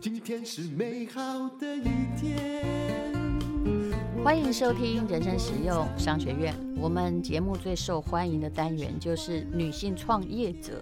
今天是美好的一天。欢迎收听人生实用商学院。我们节目最受欢迎的单元就是女性创业者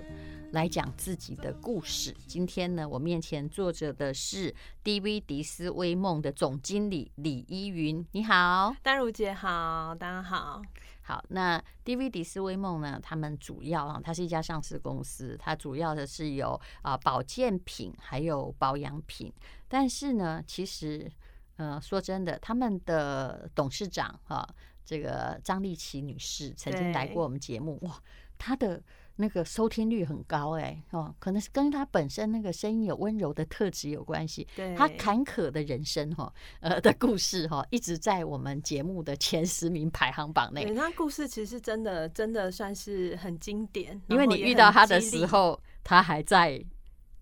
来讲自己的故事。今天呢，我面前坐着的是 DV 迪斯威梦的总经理李依云。你好，丹如姐好，大家好。好，那 DV 迪斯威梦呢？他们主要啊，它是一家上市公司，它主要的是有啊保健品还有保养品。但是呢，其实。呃，说真的，他们的董事长哈、啊，这个张丽琪女士曾经来过我们节目，哇，她的那个收听率很高哎，哦，可能是跟他本身那个声音有温柔的特质有关系。对，他坎坷的人生哈，呃的故事哈，一直在我们节目的前十名排行榜内。那故事其实真的真的算是很经典，因为你遇到他的时候，他还在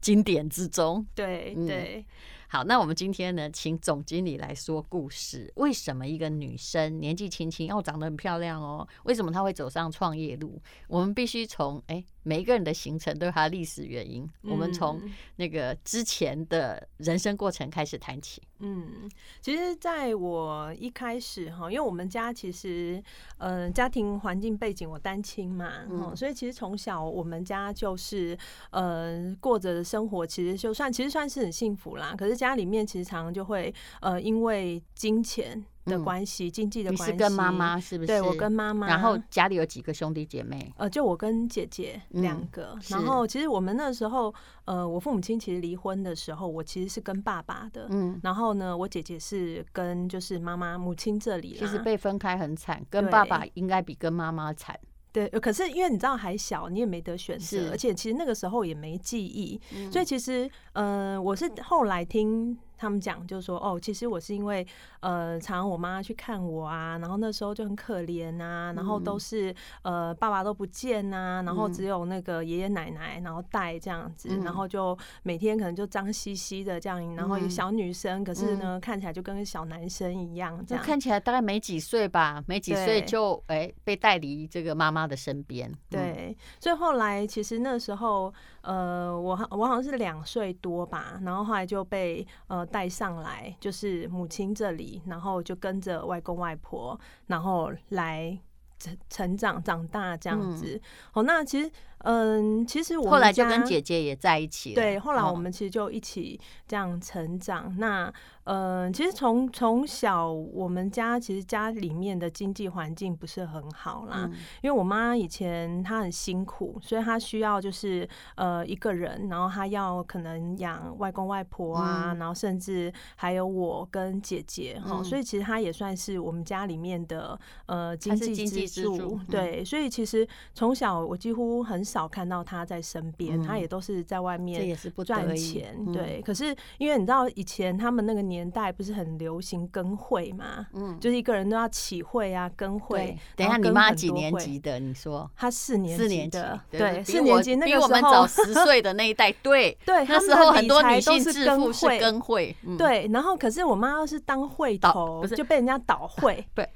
经典之中。对对。嗯好，那我们今天呢，请总经理来说故事。为什么一个女生年纪轻轻，哦长得很漂亮哦？为什么她会走上创业路？我们必须从哎。每一个人的行程都有它的历史原因。我们从那个之前的人生过程开始谈起。嗯，其实在我一开始哈，因为我们家其实呃家庭环境背景我单亲嘛，嗯，所以其实从小我们家就是呃过着的生活，其实就算其实算是很幸福啦。可是家里面其实常常就会呃因为金钱。的关系，经济的关系。你是跟妈妈是不是？对，我跟妈妈。然后家里有几个兄弟姐妹？呃，就我跟姐姐两个。嗯、然后其实我们那时候，呃，我父母亲其实离婚的时候，我其实是跟爸爸的。嗯。然后呢，我姐姐是跟就是妈妈母亲这里。其实被分开很惨，跟爸爸应该比跟妈妈惨。对，可是因为你知道还小，你也没得选择，而且其实那个时候也没记忆，嗯、所以其实，呃，我是后来听。他们讲就是说，哦，其实我是因为呃，常常我妈去看我啊，然后那时候就很可怜啊，然后都是呃，爸爸都不见啊，然后只有那个爷爷奶奶然后带这样子，然后就每天可能就脏兮兮的这样，然后小女生，可是呢看起来就跟个小男生一样，这样看起来大概没几岁吧，没几岁就哎被带离这个妈妈的身边。对，所以后来其实那时候呃，我我好像是两岁多吧，然后后来就被呃。带上来就是母亲这里，然后就跟着外公外婆，然后来成成长长大这样子。好，那其实。嗯，其实我后来就跟姐姐也在一起了。对，后来我们其实就一起这样成长。哦、那嗯，其实从从小我们家其实家里面的经济环境不是很好啦，嗯、因为我妈以前她很辛苦，所以她需要就是呃一个人，然后她要可能养外公外婆啊，嗯、然后甚至还有我跟姐姐哈，嗯、所以其实她也算是我们家里面的呃经济支柱。对，所以其实从小我几乎很。少看到他在身边，他也都是在外面赚钱。对，可是因为你知道以前他们那个年代不是很流行跟会嘛，嗯，就是一个人都要起会啊，跟会。等一下，你妈几年级的？你说她四年四年级，对，四年级那个时候比我们早十岁的那一代，对 对，那时候很多女性致富是跟会，对。然后可是我妈要是当会 头，就被人家倒 会。对，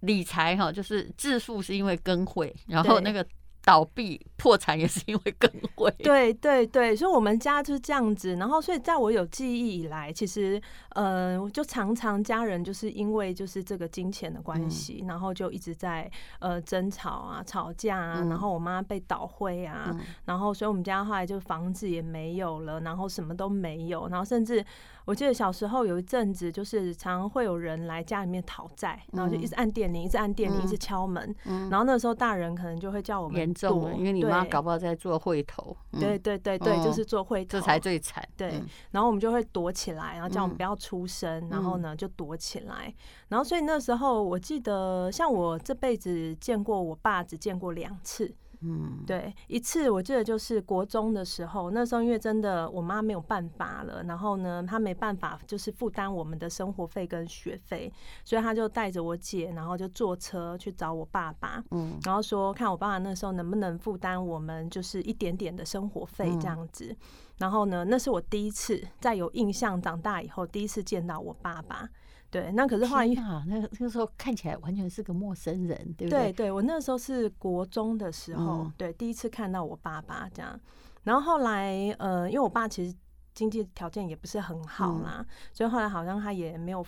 理财哈，就是致富是因为跟会，然后那个。倒闭破产也是因为更会，对对对，所以我们家就是这样子。然后，所以在我有记忆以来，其实呃，就常常家人就是因为就是这个金钱的关系，嗯、然后就一直在呃争吵啊、吵架啊。嗯、然后我妈被倒灰啊，嗯、然后所以我们家后来就房子也没有了，然后什么都没有，然后甚至。我记得小时候有一阵子，就是常常会有人来家里面讨债，然后就一直按电铃，一直按电铃，一直敲门。然后那时候大人可能就会叫我们严重了，因为你妈搞不好在做会头。对对对对，就是做会头，这才最惨。对，然后我们就会躲起来，然后叫我们不要出声，然后呢就躲起来。然后所以那时候我记得，像我这辈子见过我爸只见过两次。嗯，对，一次我记得就是国中的时候，那时候因为真的我妈没有办法了，然后呢，她没办法就是负担我们的生活费跟学费，所以她就带着我姐，然后就坐车去找我爸爸，嗯，然后说看我爸爸那时候能不能负担我们就是一点点的生活费这样子，然后呢，那是我第一次在有印象长大以后第一次见到我爸爸。对，那可是后来啊，那那个时候看起来完全是个陌生人，对不对？对对，我那时候是国中的时候，嗯、对，第一次看到我爸爸这样。然后后来，呃，因为我爸其实经济条件也不是很好啦，嗯、所以后来好像他也没有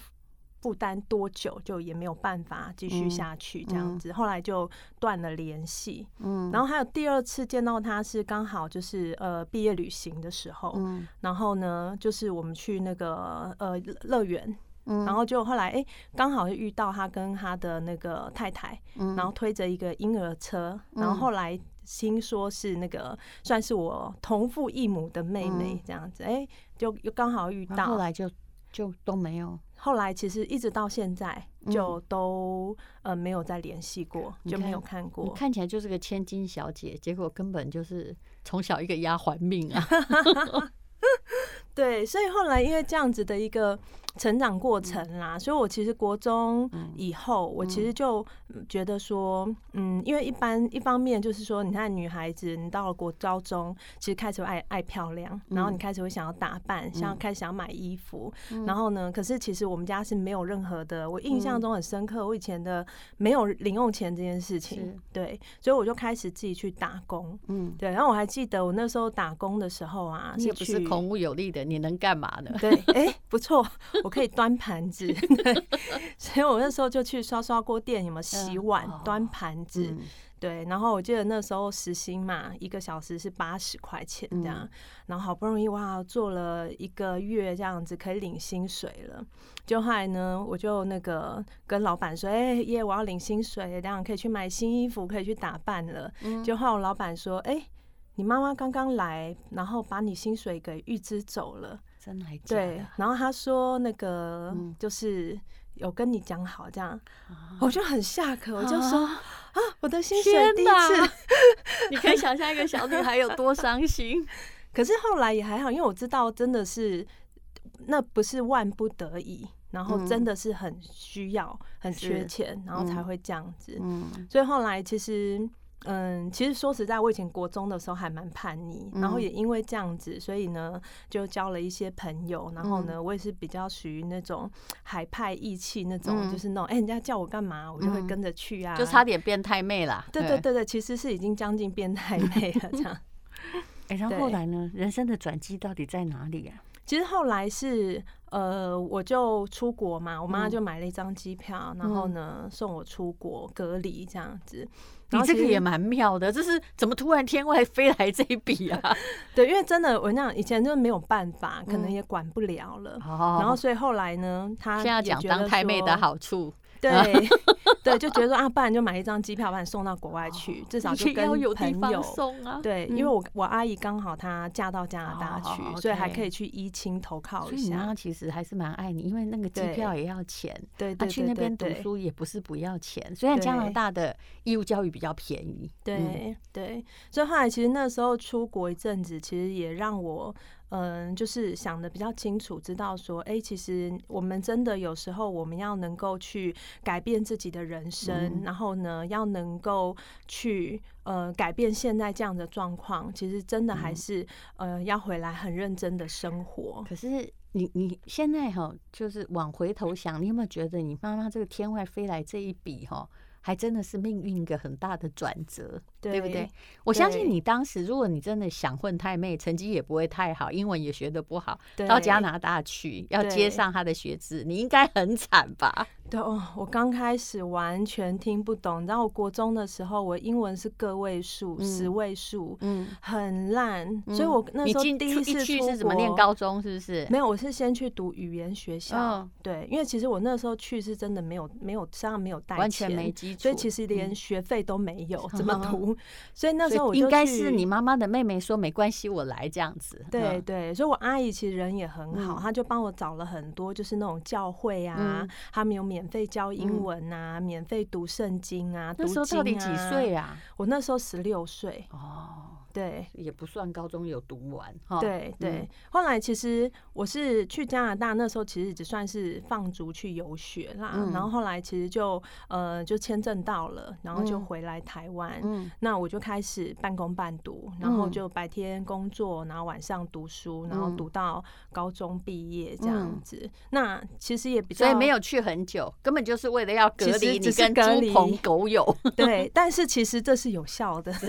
负担多久，就也没有办法继续下去这样子。嗯、后来就断了联系。嗯，然后还有第二次见到他是刚好就是呃毕业旅行的时候，嗯，然后呢就是我们去那个呃乐园。然后就后来哎，刚好遇到他跟他的那个太太，然后推着一个婴儿车，然后后来听说是那个算是我同父异母的妹妹这样子，哎，就又刚好遇到，后来就就都没有，后来其实一直到现在就都呃没有再联系过，就没有看过。你看起来就是个千金小姐，结果根本就是从小一个丫鬟命啊。对，所以后来因为这样子的一个。成长过程啦，所以我其实国中以后，我其实就觉得说，嗯，因为一般一方面就是说，你看女孩子，你到了国高中，其实开始爱爱漂亮，然后你开始会想要打扮，想要开始想要买衣服，然后呢，可是其实我们家是没有任何的，我印象中很深刻，我以前的没有零用钱这件事情，对，所以我就开始自己去打工，嗯，对，然后我还记得我那时候打工的时候啊，是不是孔武有力的，你能干嘛呢？对，哎，不错。我可以端盘子，对，所以我那时候就去刷刷锅店，有没有洗碗、端盘子，对。然后我记得那时候时薪嘛，一个小时是八十块钱这样。然后好不容易哇，做了一个月这样子，可以领薪水了。就后来呢，我就那个跟老板说：“哎耶，我要领薪水，这样可以去买新衣服，可以去打扮了。”就后来我老板说：“哎，你妈妈刚刚来，然后把你薪水给预支走了。”真的还假的？对，然后他说那个就是有跟你讲好这样，嗯、我就很下课，我就说啊，啊，我的薪水第一次，你可以想象一个小女孩有多伤心。可是后来也还好，因为我知道真的是那不是万不得已，然后真的是很需要、嗯、很缺钱，然后才会这样子。嗯，所以后来其实。嗯，其实说实在，我以前国中的时候还蛮叛逆，然后也因为这样子，所以呢，就交了一些朋友。然后呢，我也是比较属于那种海派义气那种，就是那种哎，人家叫我干嘛，我就会跟着去啊，就差点变态妹啦。对对对对，其实是已经将近变态妹了这样。哎，然后后来呢，人生的转机到底在哪里啊？其实后来是呃，我就出国嘛，我妈就买了一张机票，然后呢，送我出国隔离这样子。你这个也蛮妙的，这是怎么突然天外飞来这一笔啊？对，因为真的我那样以前就没有办法，可能也管不了了。然后所以后来呢，他现在讲当太妹的好处。对 对，就觉得说啊，不然就买一张机票把你送到国外去，至少就跟朋友送啊。对，因为我我阿姨刚好她嫁到加拿大去，所以还可以去依亲投靠一下。其实还是蛮爱你，因为那个机票也要钱。对，他去那边读书也不是不要钱，虽然加拿大的义务教育比较便宜。对对，所以后来其实那时候出国一阵子，其实也让我。嗯，就是想的比较清楚，知道说，哎，其实我们真的有时候我们要能够去改变自己的人生，然后呢，要能够去呃改变现在这样的状况，其实真的还是呃要回来很认真的生活。可是你你现在哈，就是往回头想，你有没有觉得你妈妈这个天外飞来这一笔哈？还真的是命运一个很大的转折，对，对不对？我相信你当时，如果你真的想混太妹，成绩也不会太好，英文也学得不好，到加拿大去要接上他的学制，你应该很惨吧？对哦，我刚开始完全听不懂。然后我国中的时候，我英文是个位数、十位数，嗯，很烂。所以我那时候第一次去是怎么念高中？是不是？没有，我是先去读语言学校。对，因为其实我那时候去是真的没有没有身上没有带钱，完全没基础，所以其实连学费都没有，怎么读？所以那时候我应该是你妈妈的妹妹说没关系，我来这样子。对对，所以我阿姨其实人也很好，她就帮我找了很多，就是那种教会啊，他们有免。免费教英文啊，免费读圣经啊，读经啊。那时候到底几岁啊？我那时候十六岁。哦，对，也不算高中有读完哈。对对、嗯，后来其实我是去加拿大，那时候其实只算是放逐去游学啦。嗯、然后后来其实就呃就签证到了，然后就回来台湾。嗯，那我就开始半工半读，然后就白天工作，然后晚上读书，然后读到高中毕业这样子。嗯、那其实也比较，所以没有去很久，根本就是为了要隔离你跟猪朋狗友。对，但是其实这是有效的。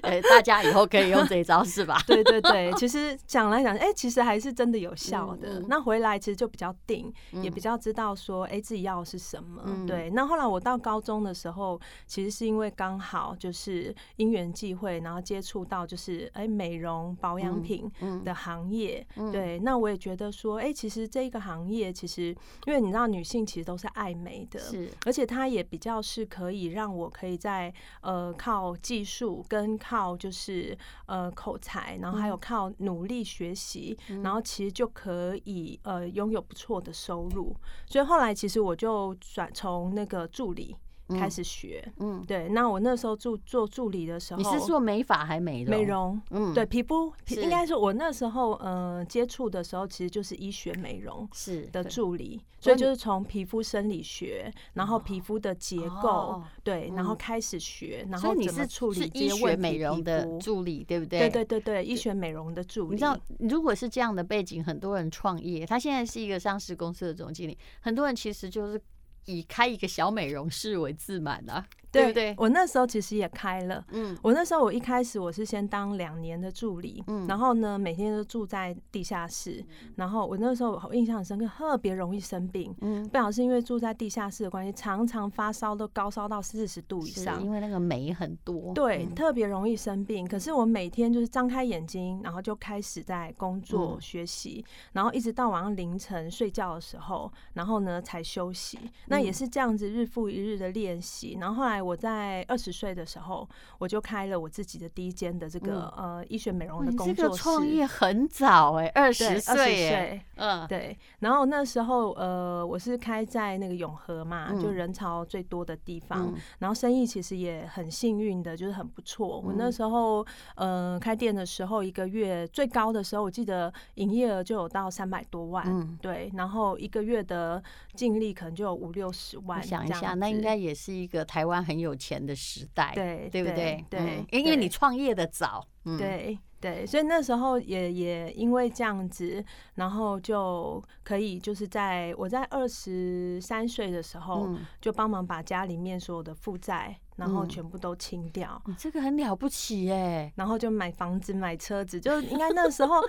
呃，大家以后可以用这一招是吧？对对对，其实讲来讲，哎、欸，其实还是真的有效的。那回来其实就比较定，嗯、也比较知道说，哎、欸，自己要的是什么。嗯、对。那后来我到高中的时候，其实是因为刚好就是因缘际会，然后接触到就是哎、欸、美容保养品的行业。对。那我也觉得说，哎、欸，其实这个行业其实，因为你知道女性其实都是爱美的，是，而且它也比较是可以让我可以在呃靠技术跟靠就是呃口才，然后还有靠努力学习，嗯、然后其实就可以呃拥有不错的收入。所以后来其实我就转从那个助理。开始学，嗯，对。那我那时候做做助理的时候，你是做美发还美容？美容，嗯，对，皮肤应该是我那时候呃接触的时候，其实就是医学美容是的助理，所以就是从皮肤生理学，然后皮肤的结构，对，然后开始学，然后你是处理医学美容的助理，对不对？对对对对，医学美容的助理。你知道，如果是这样的背景，很多人创业，他现在是一个上市公司的总经理，很多人其实就是。以开一个小美容室为自满啊。对不对？我那时候其实也开了，嗯，我那时候我一开始我是先当两年的助理，嗯，然后呢每天都住在地下室，然后我那时候我印象很深刻，特别容易生病，嗯，不晓得是因为住在地下室的关系，常常发烧都高烧到四十度以上，因为那个煤很多，对，特别容易生病。可是我每天就是张开眼睛，然后就开始在工作学习，然后一直到晚上凌晨睡觉的时候，然后呢才休息。那也是这样子日复一日的练习，然后后来。我在二十岁的时候，我就开了我自己的第一间的这个呃医学美容的工作室。这个创业很早哎，二十岁，嗯，对。然后那时候呃，我是开在那个永和嘛，就人潮最多的地方。然后生意其实也很幸运的，就是很不错。我那时候呃开店的时候，一个月最高的时候，我记得营业额就有到三百多万，对。然后一个月的净利可能就有五六十万。想一下，那应该也是一个台湾很有钱的时代，对对不对？对，嗯、因为你创业的早，对、嗯、对，对，所以那时候也也因为这样子，然后就可以就是在我在二十三岁的时候，嗯、就帮忙把家里面所有的负债，然后全部都清掉。你、嗯、这个很了不起耶！然后就买房子、买车子，就应该那时候。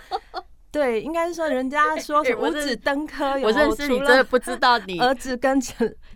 对，应该是说人家说 五子登科，有，我认识你真的不知道你 儿子跟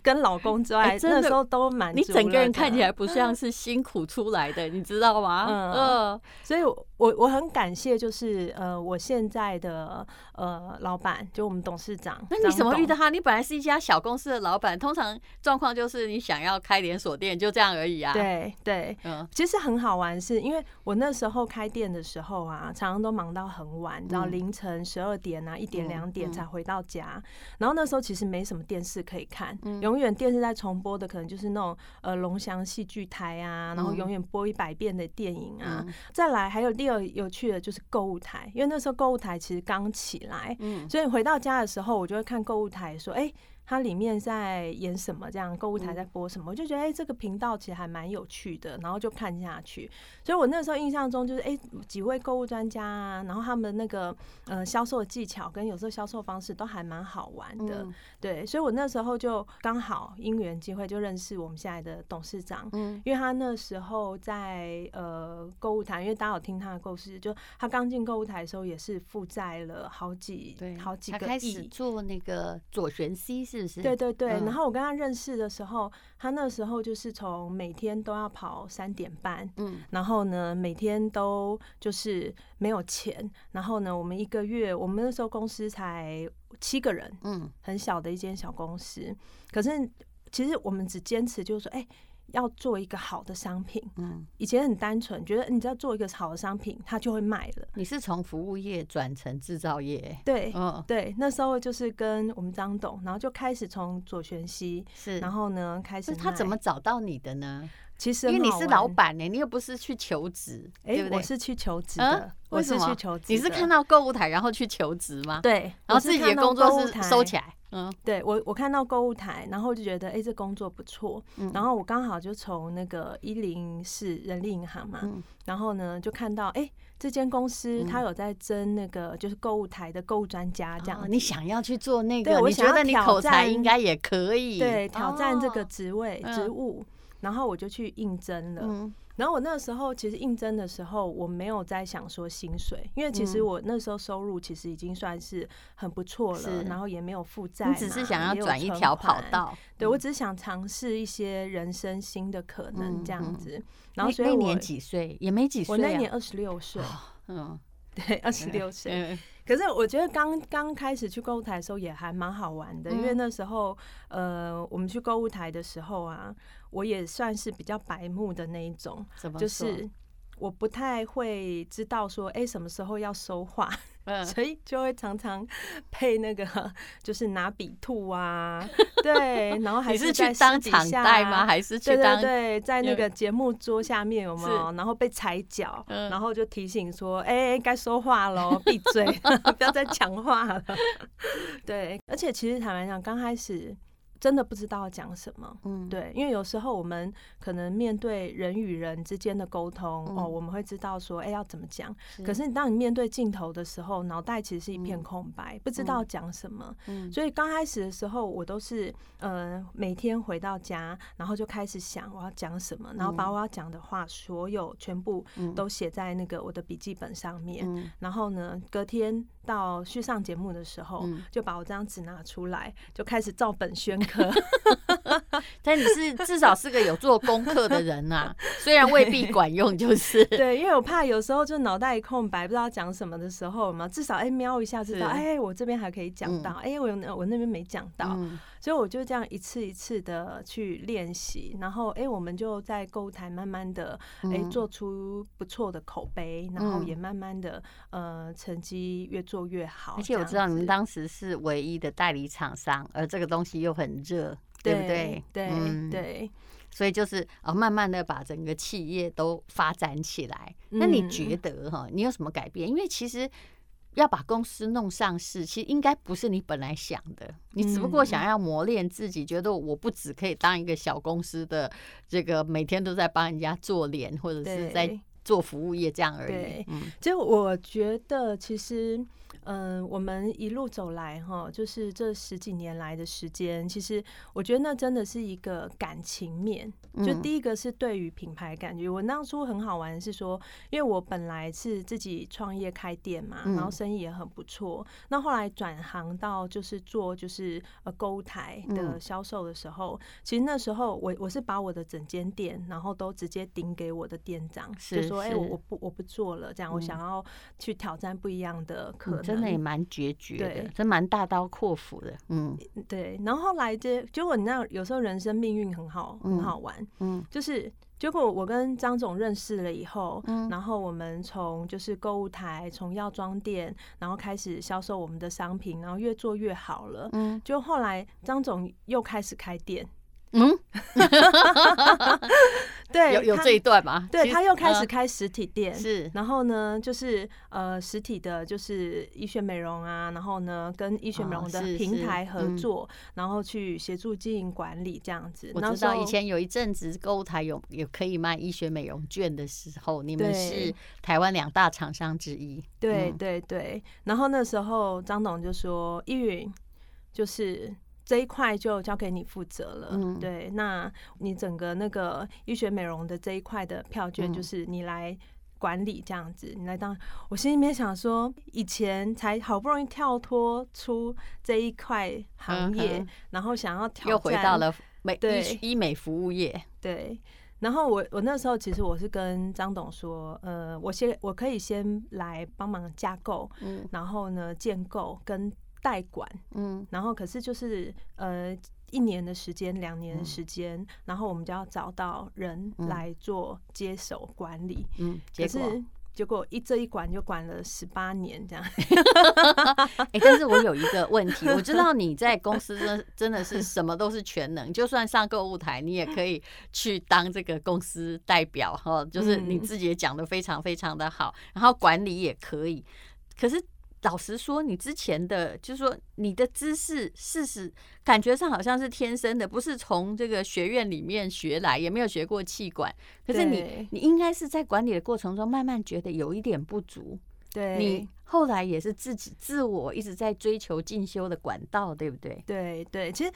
跟老公之外，那时候都蛮。你整个人看起来不像是辛苦出来的，你知道吗？嗯，所以我我很感谢，就是呃，我现在的呃老板，就我们董事长。那你怎么遇到他？你本来是一家小公司的老板，通常状况就是你想要开连锁店，就这样而已啊。对对，嗯，其实很好玩，是因为我那时候开店的时候啊，常常都忙到很晚，然后零。凌晨十二点啊，一点两点才回到家，然后那时候其实没什么电视可以看，嗯、永远电视在重播的可能就是那种呃龙翔戏剧台啊，然后永远播一百遍的电影啊。嗯、再来还有第二有趣的就是购物台，因为那时候购物台其实刚起来，嗯、所以回到家的时候，我就会看购物台说，哎、欸。它里面在演什么？这样购物台在播什么？我就觉得哎、欸，这个频道其实还蛮有趣的，然后就看下去。所以我那时候印象中就是哎、欸，几位购物专家啊，然后他们那个呃销售技巧跟有时候销售方式都还蛮好玩的。嗯、对，所以我那时候就刚好因缘机会就认识我们现在的董事长，嗯，因为他那时候在呃购物台，因为大家有听他的故事，就他刚进购物台的时候也是负债了好几对好几个亿，做那个左旋 C 是。对对对，然后我跟他认识的时候，他那时候就是从每天都要跑三点半，嗯，然后呢，每天都就是没有钱，然后呢，我们一个月，我们那时候公司才七个人，嗯，很小的一间小公司，可是其实我们只坚持就是说，哎。要做一个好的商品，嗯，以前很单纯，觉得你只要做一个好的商品，它就会卖了。你是从服务业转成制造业？对，嗯，对，那时候就是跟我们张董，然后就开始从左旋西是，然后呢开始。他怎么找到你的呢？其实因为你是老板呢，你又不是去求职，对不对？我是去求职的，我是去求职。你是看到购物台然后去求职吗？对，然后自己的工作是收起来。嗯，对我我看到购物台，然后就觉得哎，这工作不错。然后我刚好就从那个一零四人力银行嘛，然后呢就看到哎，这间公司他有在征那个就是购物台的购物专家这样。你想要去做那个？我觉得你口才应该也可以。对，挑战这个职位职务。然后我就去应征了，嗯、然后我那个时候其实应征的时候，我没有在想说薪水，因为其实我那时候收入其实已经算是很不错了，然后也没有负债，你只是想要转一条跑道，对，我只是想尝试一些人生新的可能这样子。嗯嗯、然后所以那年几岁？也没几岁、啊，我那年二十六岁，嗯，对，二十六岁。嗯。可是我觉得刚刚开始去购物台的时候也还蛮好玩的，因为那时候呃，我们去购物台的时候啊，我也算是比较白目的那一种，就是我不太会知道说，哎，什么时候要说话。所以就会常常 配那个，就是拿笔吐啊，对，然后 还是在私底下吗？还是去当？对对对，在那个节目桌下面有没有？然后被踩脚，然后就提醒说：“哎，该说话喽，闭嘴，不要再讲话了。”对，而且其实坦白讲，刚开始。真的不知道要讲什么，嗯，对，因为有时候我们可能面对人与人之间的沟通，嗯、哦，我们会知道说，哎、欸，要怎么讲。可是当你面对镜头的时候，脑袋其实是一片空白，嗯、不知道讲什么。嗯，所以刚开始的时候，我都是，呃，每天回到家，然后就开始想我要讲什么，然后把我要讲的话所有全部都写在那个我的笔记本上面。嗯、然后呢，隔天到去上节目的时候，嗯、就把我这张纸拿出来，就开始照本宣。但你是至少是个有做功课的人呐、啊，虽然未必管用，就是。对，对，因为我怕有时候就脑袋一空白，不知道讲什么的时候嘛，至少哎、欸、瞄一下知道，哎、欸、我这边还可以讲到，哎、嗯。欸、我我那边没讲到，嗯、所以我就这样一次一次的去练习，然后哎、欸、我们就在购物台慢慢的哎、欸、做出不错的口碑，然后也慢慢的呃成绩越做越好，而且我知道你们当时是唯一的代理厂商，而这个东西又很。热，对不对？对、嗯、对，所以就是啊，慢慢的把整个企业都发展起来。那你觉得哈，你有什么改变？因为其实要把公司弄上市，其实应该不是你本来想的，你只不过想要磨练自己，觉得我不只可以当一个小公司的这个每天都在帮人家做脸，或者是在做服务业这样而已。对，嗯，就我觉得其实。嗯，我们一路走来哈，就是这十几年来的时间，其实我觉得那真的是一个感情面。就第一个是对于品牌感觉，我当初很好玩是说，因为我本来是自己创业开店嘛，然后生意也很不错。那后来转行到就是做就是呃购物台的销售的时候，其实那时候我我是把我的整间店，然后都直接顶给我的店长，就说哎，我我不我不做了，这样我想要去挑战不一样的可能。那也蛮决绝的，真蛮大刀阔斧的。嗯，对。然后后来这结果，你知道有时候人生命运很好，很好玩。嗯，就是结果我跟张总认识了以后，嗯，然后我们从就是购物台，从药妆店，然后开始销售我们的商品，然后越做越好了。嗯，就后来张总又开始开店。嗯，对，有有这一段吗？对，他又开始开实体店，是，然后呢，就是呃，实体的，就是医学美容啊，然后呢，跟医学美容的平台合作，然后去协助经营管理这样子。我知道以前有一阵子购物台有有可以卖医学美容券的时候，你们是台湾两大厂商之一。对对对，然后那时候张董就说：“依云，就是。”这一块就交给你负责了，嗯、对，那你整个那个医学美容的这一块的票券，就是你来管理这样子，嗯、你来当。我心里面想说，以前才好不容易跳脱出这一块行业，嗯、然后想要又回到了美医医美服务业，对。然后我我那时候其实我是跟张董说，呃，我先我可以先来帮忙架构，嗯，然后呢建构跟。代管，嗯，然后可是就是呃一年的时间，两年的时间，然后我们就要找到人来做接手管理，嗯，结果？结果一这一管就管了十八年这样。哎、欸，但是我有一个问题，我知道你在公司真真的是什么都是全能，就算上购物台，你也可以去当这个公司代表哈，就是你自己也讲的非常非常的好，然后管理也可以。可是老实说，你之前的就是说你的知识，事实感觉上好像是天生的，不是从这个学院里面学来，也没有学过气管。可是你你应该是在管理的过程中，慢慢觉得有一点不足。对，你后来也是自己自我一直在追求进修的管道，对不对？对对，其实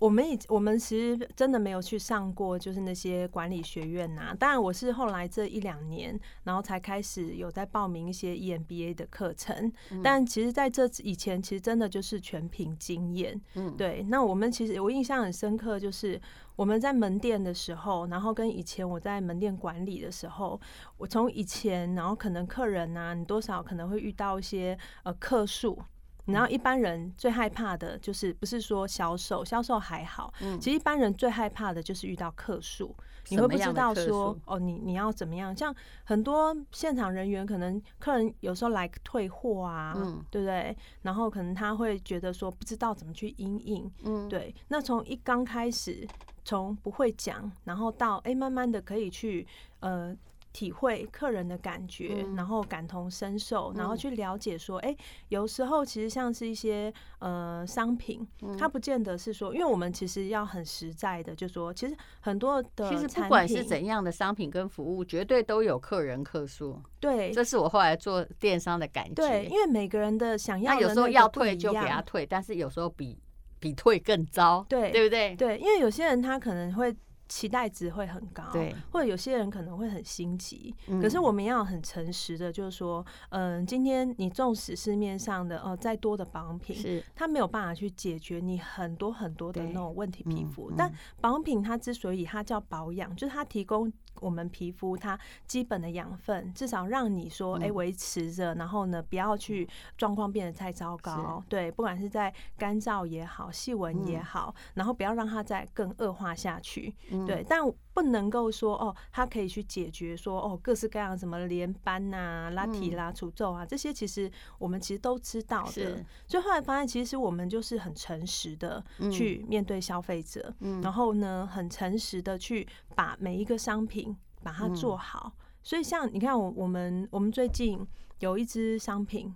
我们以我们其实真的没有去上过，就是那些管理学院呐、啊。当然，我是后来这一两年，然后才开始有在报名一些 EMBA 的课程。嗯、但其实在这以前，其实真的就是全凭经验。嗯，对。那我们其实我印象很深刻，就是我们在门店的时候，然后跟以前我在门店管理的时候，我从以前，然后可能客人啊，你多少可能会遇到一些呃客诉。然后一般人最害怕的就是不是说销售，销售还好。其实一般人最害怕的就是遇到客诉，你会不知道说哦，你你要怎么样？像很多现场人员，可能客人有时候来退货啊，对不对？然后可能他会觉得说不知道怎么去应应，嗯，对。那从一刚开始，从不会讲，然后到哎慢慢的可以去呃。体会客人的感觉，然后感同身受，然后去了解说，哎，有时候其实像是一些呃商品，它不见得是说，因为我们其实要很实在的，就说其实很多的，其实不管是怎样的商品跟服务，绝对都有客人客诉。对，这是我后来做电商的感觉。对，因为每个人的想要的，有时候要退就给他退，但是有时候比比退更糟，对，对不对？对，因为有些人他可能会。期待值会很高，对，或者有些人可能会很心急，可是我们要很诚实的，就是说，嗯，今天你纵使市面上的呃再多的保养品，是。它没有办法去解决你很多很多的那种问题皮肤，但保养品它之所以它叫保养，就是它提供。我们皮肤它基本的养分，至少让你说，哎，维持着，然后呢，不要去状况变得太糟糕。对，不管是在干燥也好，细纹也好，然后不要让它再更恶化下去。对，但不能够说哦，它可以去解决说哦，各式各样什么连班呐、拉提啦、除皱啊这些，其实我们其实都知道的。所以后来发现，其实我们就是很诚实的去面对消费者，然后呢，很诚实的去把每一个商品。把它做好，所以像你看，我我们我们最近有一支商品，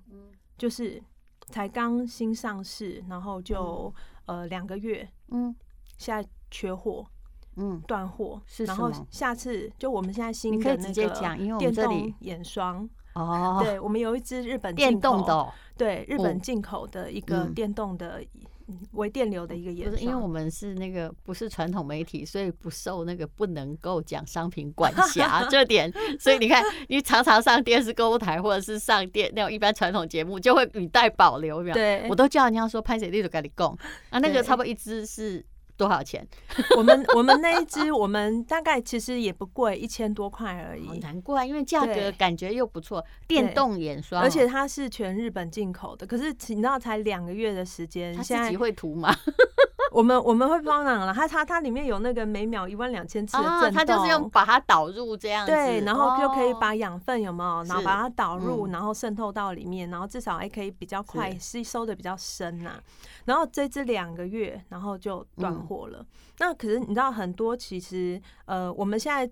就是才刚新上市，然后就呃两个月，嗯，现在缺货，嗯，断货是，然后下次就我们现在新的那个电动眼霜哦，对，我们有一支日本电动的，对，日本进口的一个电动的。微电流的一个眼霜，因为我们是那个不是传统媒体，所以不受那个不能够讲商品管辖 这点，所以你看，你常常上电视购物台或者是上电那种一般传统节目，就会语带保留，对，我都叫人家说潘姐丽都跟你供啊，那个差不多一支是。多少钱？我们我们那一支，我们大概其实也不贵，一千多块而已。难怪，因为价格感觉又不错。电动眼霜，而且它是全日本进口的。可是你知道，才两个月的时间，他自己会涂吗？我们我们会帮忙了。它它它里面有那个每秒一万两千次的震动，它就是用把它导入这样子，对，然后就可以把养分有没有，然后把它导入，然后渗透到里面，然后至少还可以比较快吸收的比较深呐。然后这支两个月，然后就断货了。嗯、那可是你知道，很多其实呃，我们现在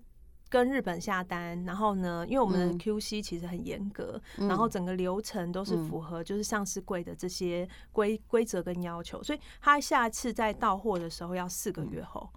跟日本下单，然后呢，因为我们的 QC 其实很严格，嗯、然后整个流程都是符合就是上市柜的这些规规则跟要求，所以他下次再到货的时候要四个月后。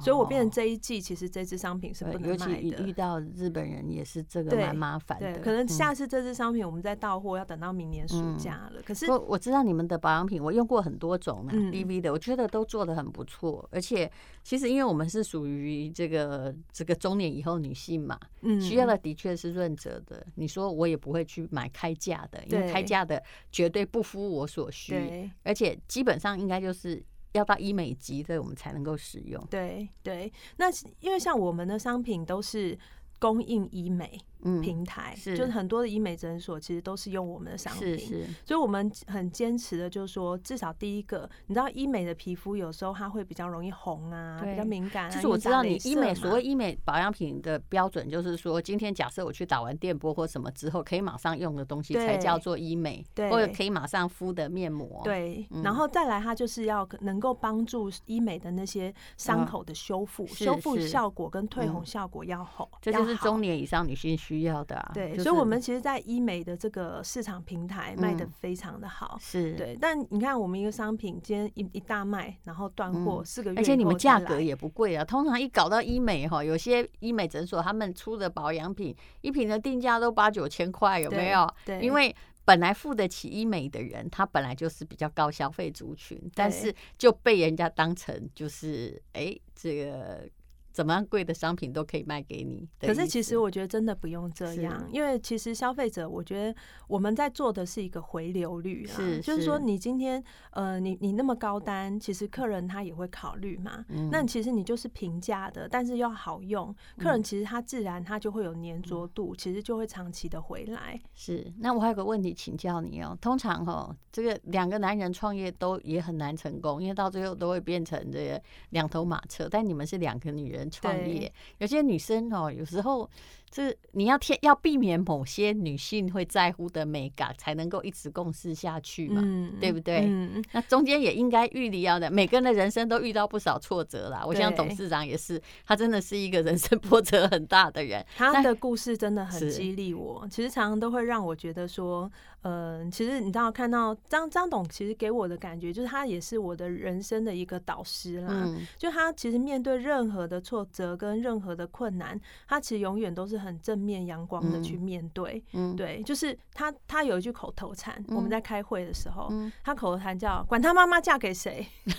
所以，我变成这一季，其实这支商品是不能卖的。尤其遇到日本人也是这个蛮麻烦的。可能下次这支商品我们再到货，要等到明年暑假了。可是我我知道你们的保养品，我用过很多种呢，DV 的，我觉得都做的很不错。而且，其实因为我们是属于这个这个中年以后女性嘛，需要的的确是润泽的。你说我也不会去买开价的，因为开价的绝对不敷我所需。而且基本上应该就是。要到医美级所以，我们才能够使用。对对，那因为像我们的商品都是供应医美，平台，嗯、是。就是很多的医美诊所其实都是用我们的商品，是是，所以我们很坚持的就是说，至少第一个，你知道医美的皮肤有时候它会比较容易红啊，比较敏感、啊。就是我知道你医美所谓医美保养品的标准，就是说今天假设我去打完电波或什么之后，可以马上用的东西才叫做医美，对，或者可以马上敷的面膜，对，嗯、然后再来它就是要能够帮助医美的那些伤口的修复，嗯、修复效果跟退红效果要好，这就是中年以上女性需要的、啊。对，所以我们其实，在医美的这个市场平台卖的非常的好，是对。但你看，我们一个商品今天一一大卖，然后断货四个月，而且你们价格也不贵啊。通常一搞到医美哈，有些医美诊所他们出的保养品，一瓶的定价都八九千块，有没有？对，因为本来付得起医美的人，他本来就是比较高消费族群，但是就被人家当成就是哎这个。怎么样贵的商品都可以卖给你，可是其实我觉得真的不用这样，因为其实消费者，我觉得我们在做的是一个回流率啊，是就是说你今天呃你你那么高单，其实客人他也会考虑嘛，那其实你就是平价的，但是又好用，客人其实他自然他就会有粘着度，其实就会长期的回来。是，那我还有个问题请教你哦，通常哦这个两个男人创业都也很难成功，因为到最后都会变成这个两头马车，但你们是两个女人。创业，有些女生哦，有时候这你要天要避免某些女性会在乎的美感，才能够一直共事下去嘛，嗯、对不对？嗯、那中间也应该预料要的，每个人的人生都遇到不少挫折啦。我想董事长也是，他真的是一个人生波折很大的人。他的故事真的很激励我，其实常常都会让我觉得说。嗯、呃，其实你知道，看到张张董，其实给我的感觉就是他也是我的人生的一个导师啦。嗯，就他其实面对任何的挫折跟任何的困难，他其实永远都是很正面阳光的去面对。嗯，对，就是他他有一句口头禅，我们在开会的时候，嗯、他口头禅叫“管他妈妈嫁给谁 ”，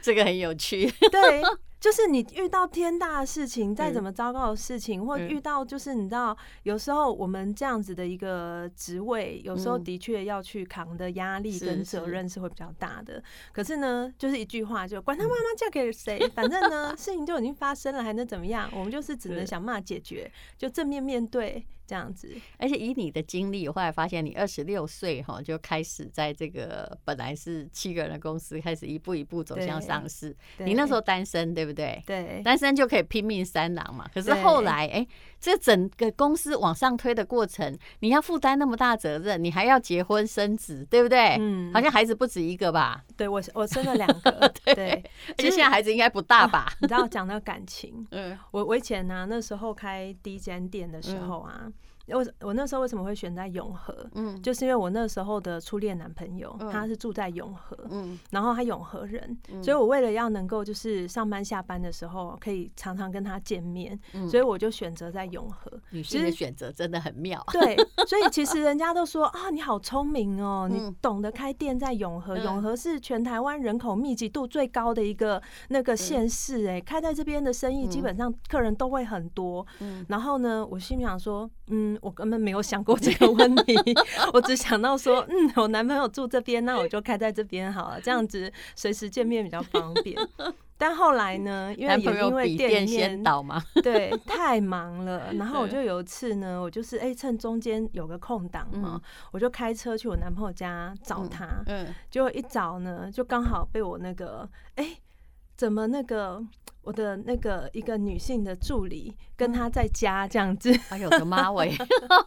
这个很有趣。对。就是你遇到天大的事情，再怎么糟糕的事情，或遇到就是你知道，有时候我们这样子的一个职位，有时候的确要去扛的压力跟责任是会比较大的。可是呢，就是一句话，就管他妈妈嫁给谁，反正呢，事情就已经发生了，还能怎么样？我们就是只能想办法解决，就正面面对。这样子，而且以你的经历，我后来发现你二十六岁哈就开始在这个本来是七个人的公司，开始一步一步走向上市。你那时候单身对不对？对，对单身就可以拼命三郎嘛。可是后来，哎、欸，这整个公司往上推的过程，你要负担那么大责任，你还要结婚生子，对不对？嗯，好像孩子不止一个吧？对，我我生了两 个。对，而且现在孩子应该不大吧？你知道讲到感情，嗯，我我以前呢、啊，那时候开第一间店的时候啊。我我那时候为什么会选在永和？嗯，就是因为我那时候的初恋男朋友，他是住在永和，嗯，然后他永和人，所以我为了要能够就是上班下班的时候可以常常跟他见面，所以我就选择在永和。女性的选择真的很妙。对，所以其实人家都说啊，你好聪明哦，你懂得开店在永和，永和是全台湾人口密集度最高的一个那个县市，哎，开在这边的生意基本上客人都会很多。嗯，然后呢，我心里想说，嗯。我根本没有想过这个问题，我只想到说，嗯，我男朋友住这边，那我就开在这边好了，这样子随时见面比较方便。但后来呢，因为也因为店面倒嘛，对，太忙了。然后 我就有一次呢，我就是哎、欸，趁中间有个空档嘛，我就开车去我男朋友家找他。嗯，结果一找呢，就刚好被我那个哎。欸怎么那个我的那个一个女性的助理跟他在家这样子？哎呦我的妈喂，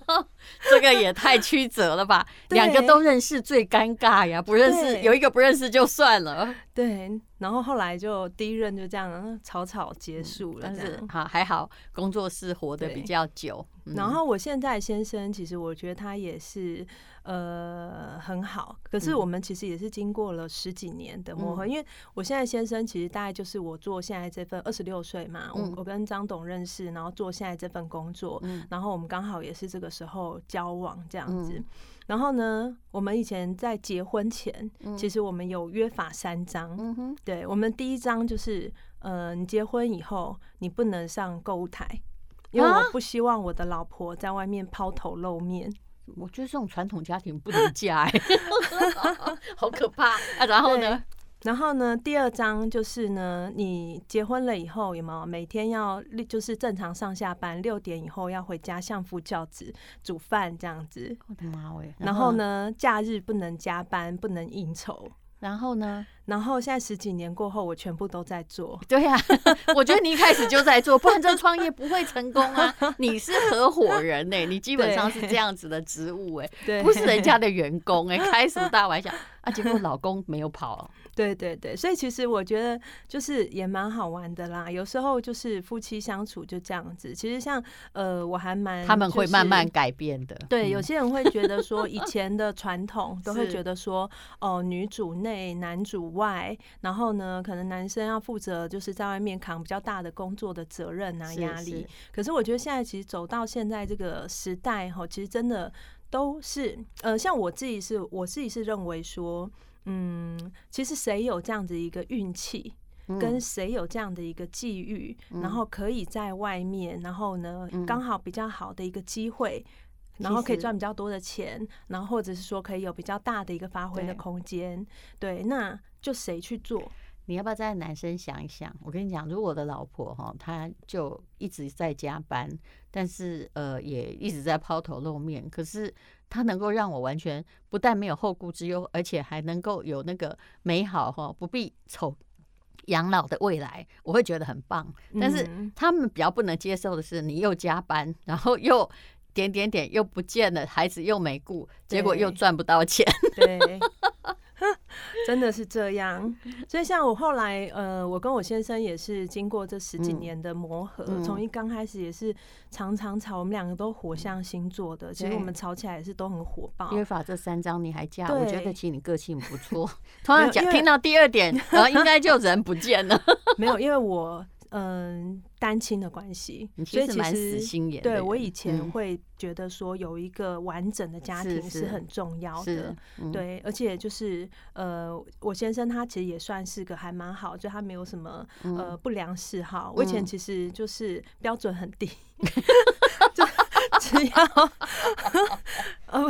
这个也太曲折了吧！两个都认识最尴尬呀，不认识有一个不认识就算了。对，然后后来就第一任就这样草草结束了。但是好还好，工作室活得比较久。然后我现在先生，其实我觉得他也是。呃，很好。可是我们其实也是经过了十几年的磨合，嗯、因为我现在先生其实大概就是我做现在这份二十六岁嘛，嗯、我我跟张董认识，然后做现在这份工作，嗯、然后我们刚好也是这个时候交往这样子。嗯、然后呢，我们以前在结婚前，嗯、其实我们有约法三章。嗯、哼对，我们第一章就是，呃，你结婚以后你不能上购物台，因为我不希望我的老婆在外面抛头露面。我觉得这种传统家庭不能嫁，哎，好可怕啊！然后呢？然后呢，第二章就是呢，你结婚了以后有没有每天要就是正常上下班，六点以后要回家相夫教子、煮饭这样子。我的妈喂！然后呢，假日不能加班，不能应酬。然后呢？然后现在十几年过后，我全部都在做。对呀、啊，我觉得你一开始就在做，不然这创业不会成功啊！你是合伙人呢、欸，你基本上是这样子的职务哎、欸，不是人家的员工哎、欸，开什么大玩笑啊？结果老公没有跑。对对对，所以其实我觉得就是也蛮好玩的啦。有时候就是夫妻相处就这样子。其实像呃，我还蛮他们会慢慢改变的。对，有些人会觉得说以前的传统 都会觉得说哦，女主内，男主外，然后呢，可能男生要负责就是在外面扛比较大的工作的责任啊、压力。可是我觉得现在其实走到现在这个时代哈，其实真的都是呃，像我自己是我自己是认为说。嗯，其实谁有这样的一个运气，跟谁有这样的一个际遇，然后可以在外面，然后呢，刚好比较好的一个机会，然后可以赚比较多的钱，然后或者是说可以有比较大的一个发挥的空间，对，那就谁去做？你要不要再男生想一想？我跟你讲，如果我的老婆哈，她就一直在加班，但是呃，也一直在抛头露面，可是她能够让我完全不但没有后顾之忧，而且还能够有那个美好哈，不必愁养老的未来，我会觉得很棒。但是他们比较不能接受的是，你又加班，然后又点点点又不见了，孩子又没顾，结果又赚不到钱。对。对 真的是这样，所以像我后来，呃，我跟我先生也是经过这十几年的磨合，从、嗯、一刚开始也是常常吵，我们两个都火象星座的，其实我们吵起来也是都很火爆。约法这三张你还加，我觉得其实你个性不错。突然讲听到第二点，然后应该就人不见了。没有，因为我。嗯，单亲的关系，所以其实对我以前会觉得说有一个完整的家庭是很重要的，对，而且就是呃，我先生他其实也算是个还蛮好，就他没有什么呃不良嗜好。我以前其实就是标准很低，就只要呃，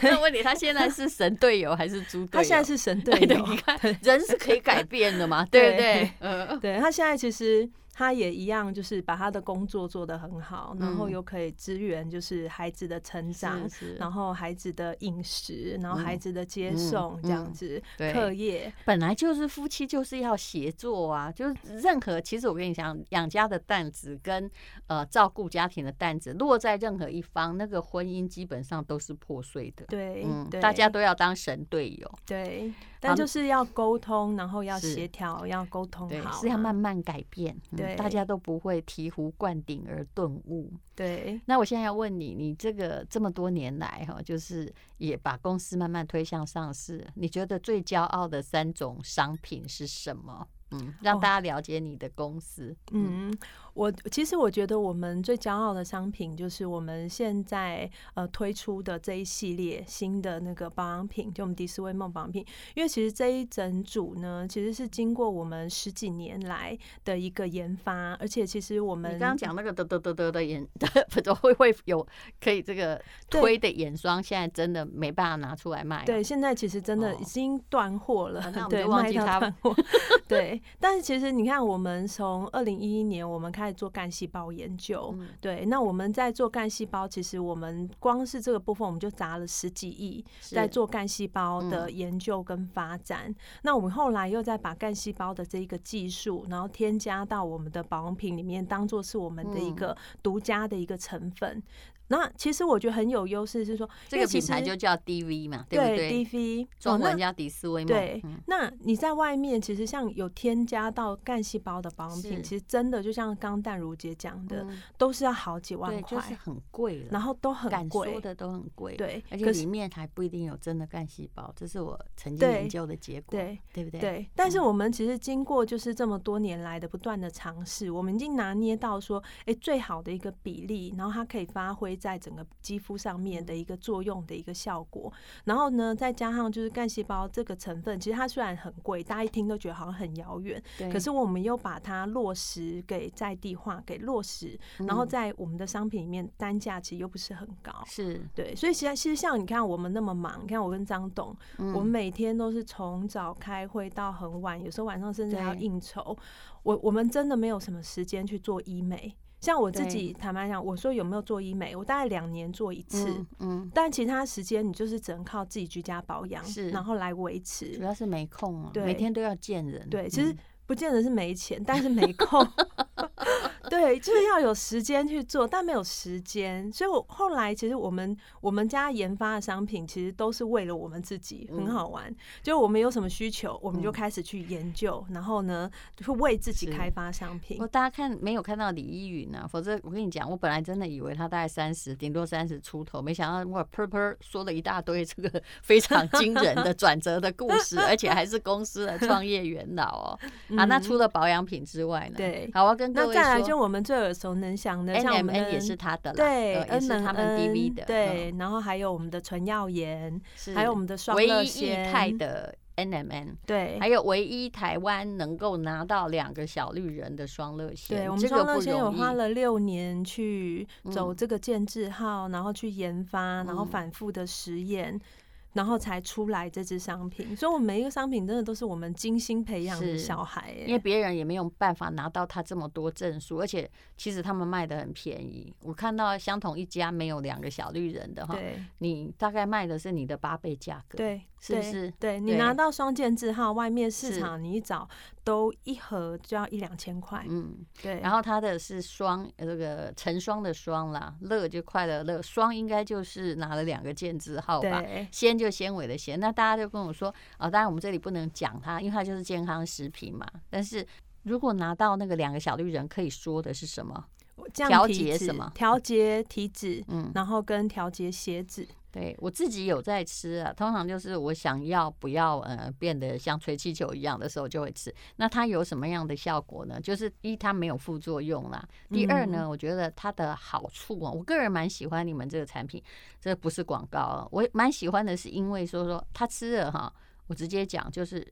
那问你他现在是神队友还是猪队友？他现在是神队友，你看人是可以改变的嘛，对不对？嗯，对他现在其实。他也一样，就是把他的工作做得很好，然后又可以支援，就是孩子的成长，然后孩子的饮食，然后孩子的接送这样子，课业本来就是夫妻就是要协作啊，就是任何其实我跟你讲，养家的担子跟呃照顾家庭的担子落在任何一方，那个婚姻基本上都是破碎的。对，嗯，大家都要当神队友。对，但就是要沟通，然后要协调，要沟通好，是要慢慢改变。对。大家都不会醍醐灌顶而顿悟。对，那我现在要问你，你这个这么多年来哈，就是也把公司慢慢推向上市，你觉得最骄傲的三种商品是什么？嗯，让大家了解你的公司。嗯。嗯我其实我觉得我们最骄傲的商品就是我们现在呃推出的这一系列新的那个保养品，就我们迪斯威梦保养品。因为其实这一整组呢，其实是经过我们十几年来的一个研发，而且其实我们刚刚讲那个得得得得的眼，不会会有可以这个推的眼霜，现在真的没办法拿出来卖。对，现在其实真的已经断货了，哦、对，卖到断货。对，但是其实你看，我们从二零一一年我们开始。做干细胞研究，对，那我们在做干细胞，其实我们光是这个部分，我们就砸了十几亿在做干细胞的研究跟发展。那我们后来又再把干细胞的这一个技术，然后添加到我们的保养品里面，当做是我们的一个独家的一个成分。那其实我觉得很有优势，是说这个品牌就叫 DV 嘛，对不对？DV 中文叫迪斯威嘛。对，那你在外面其实像有添加到干细胞的保养品，其实真的就像刚淡如姐讲的，都是要好几万块，就是很贵了。然后都很贵，说的都很贵。对，而且里面还不一定有真的干细胞，这是我曾经研究的结果，对对不对？对。但是我们其实经过就是这么多年来的不断的尝试，我们已经拿捏到说，哎，最好的一个比例，然后它可以发挥。在整个肌肤上面的一个作用的一个效果。然后呢，再加上就是干细胞这个成分，其实它虽然很贵，大家一听都觉得好像很遥远，对。可是我们又把它落实给在地化，给落实，然后在我们的商品里面单价其实又不是很高，是对。所以其实其实像你看我们那么忙，你看我跟张董，我们每天都是从早开会到很晚，有时候晚上甚至还要应酬。我我们真的没有什么时间去做医美。像我自己坦白讲，我说有没有做医美？我大概两年做一次，嗯，嗯，但其他时间你就是只能靠自己居家保养，是，然后来维持。主要是没空啊，对，每天都要见人。对，其实不见得是没钱，但是没空。对，就是要有时间去做，但没有时间，所以我后来其实我们我们家研发的商品其实都是为了我们自己，很好玩。就我们有什么需求，我们就开始去研究，然后呢，就会为自己开发商品。大家看没有看到李依云呢？否则我跟你讲，我本来真的以为他大概三十，顶多三十出头，没想到哇噗噗说了一大堆这个 非常惊人的转折的故事，而且还是公司的创业元老哦。啊，那除了保养品之外呢？对，好，我要跟各位说。我们最耳熟能详的，像我们也是他的啦，对，也是他们 DV 的，对。然后还有我们的纯耀颜，还有我们的双乐一液态的 NMN，对，还有唯一台湾能够拿到两个小绿人的双乐纤。对，我们双乐纤有花了六年去走这个建制号，然后去研发，然后反复的实验。然后才出来这支商品，所以，我们每一个商品真的都是我们精心培养的小孩。因为别人也没有办法拿到他这么多证书，而且其实他们卖的很便宜。我看到相同一家没有两个小绿人的哈，你大概卖的是你的八倍价格。对。是不是？对，你拿到双建字号，外面市场你一找都一盒就要一两千块。嗯，对。然后它的是双，这个成双的双啦，乐就快乐乐，双应该就是拿了两个建字号吧？纤就纤维的纤。那大家就跟我说啊，当然我们这里不能讲它，因为它就是健康食品嘛。但是如果拿到那个两个小绿人，可以说的是什么？调节什么？调节体脂，嗯，然后跟调节血脂。对，我自己有在吃啊，通常就是我想要不要呃变得像吹气球一样的时候就会吃。那它有什么样的效果呢？就是一，它没有副作用啦。第二呢，我觉得它的好处啊，我个人蛮喜欢你们这个产品，这不是广告啊，我蛮喜欢的是因为说说它吃了哈，我直接讲就是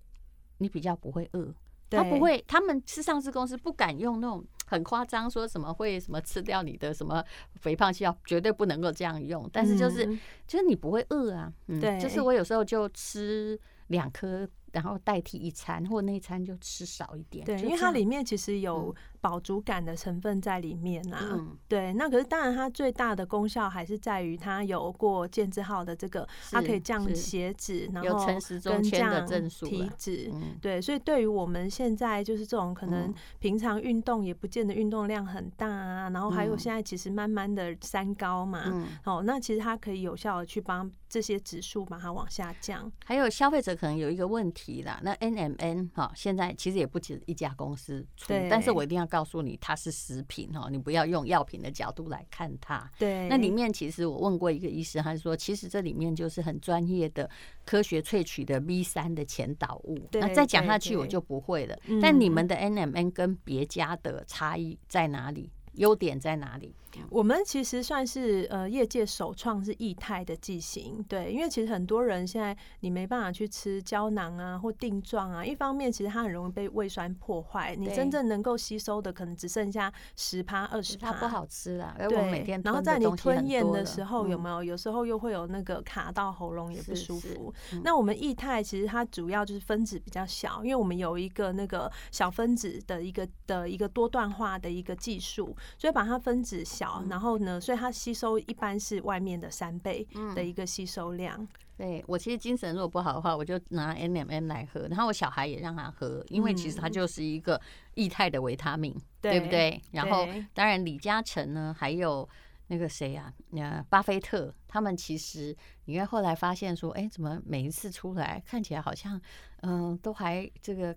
你比较不会饿，他不会，他们是上市公司不敢用那种。很夸张，说什么会什么吃掉你的什么肥胖细胞，绝对不能够这样用。但是就是，嗯、就是你不会饿啊，嗯，对，就是我有时候就吃两颗。然后代替一餐，或那一餐就吃少一点。对，因为它里面其实有饱足感的成分在里面呐、啊。嗯，对。那可是当然，它最大的功效还是在于它有过健字号的这个，它可以降血脂，然后跟降体脂。对，所以对于我们现在就是这种可能平常运动也不见得运动量很大啊，然后还有现在其实慢慢的三高嘛，哦，那其实它可以有效的去帮这些指数把它往下降。还有消费者可能有一个问题啦。那 NMN 哈，现在其实也不止一家公司出，但是我一定要告诉你，它是食品哦，你不要用药品的角度来看它。对，那里面其实我问过一个医师，他说其实这里面就是很专业的科学萃取的 V 三的前导物。那再讲下去我就不会了。但你们的 NMN 跟别家的差异在哪里？优点在哪里？我们其实算是呃业界首创是液态的剂型，对，因为其实很多人现在你没办法去吃胶囊啊或定状啊，一方面其实它很容易被胃酸破坏，你真正能够吸收的可能只剩下十趴二十趴，它不好吃啊。对，然后在你吞咽的时候有没有？有时候又会有那个卡到喉咙也不舒服。那我们液态其实它主要就是分子比较小，因为我们有一个那个小分子的一个的一个多段化的一个技术，所以把它分子小。然后呢，所以它吸收一般是外面的三倍的一个吸收量。嗯、对，我其实精神如果不好的话，我就拿 NMN 来喝，然后我小孩也让他喝，因为其实它就是一个液态的维他命，嗯、对不对？然后当然李嘉诚呢，还有那个谁啊，呃，巴菲特，他们其实你看后来发现说，哎，怎么每一次出来看起来好像，嗯、呃，都还这个。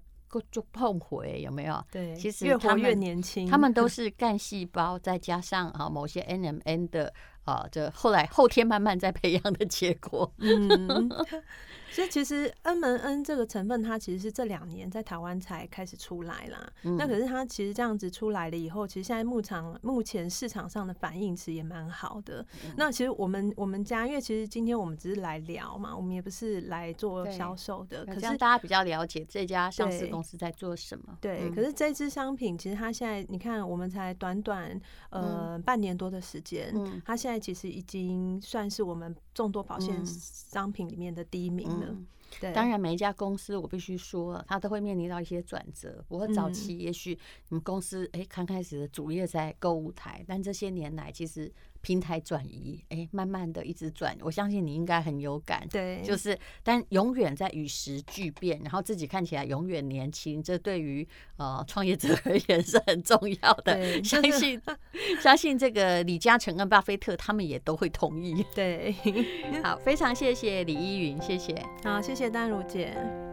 就碰回有没有？对，其实越活越年轻。他们都 是干细胞，再加上啊某些 NMN 的啊，这后来后天慢慢在培养的结果。嗯，所以其实 N- 门 -N 这个成分，它其实是这两年在台湾才开始出来啦。嗯、那可是它其实这样子出来了以后，其实现在牧场目前市场上的反应其实也蛮好的。嗯、那其实我们我们家，因为其实今天我们只是来聊嘛，我们也不是来做销售的。可是大家比较了解这家上市公司在做什么。对，嗯、可是这支商品其实它现在你看，我们才短短呃、嗯、半年多的时间，嗯、它现在其实已经算是我们众多保险商品里面的第一名了。嗯对当然，每一家公司我必须说，它都会面临到一些转折。不过早期也许你们公司哎，刚开始的主业在购物台，但这些年来其实。平台转移，哎、欸，慢慢的一直转，我相信你应该很有感。对，就是，但永远在与时俱变，然后自己看起来永远年轻，这对于呃创业者而言是很重要的。相信 相信这个李嘉诚跟巴菲特他们也都会同意。对，好，非常谢谢李依云，谢谢。好，谢谢丹如姐。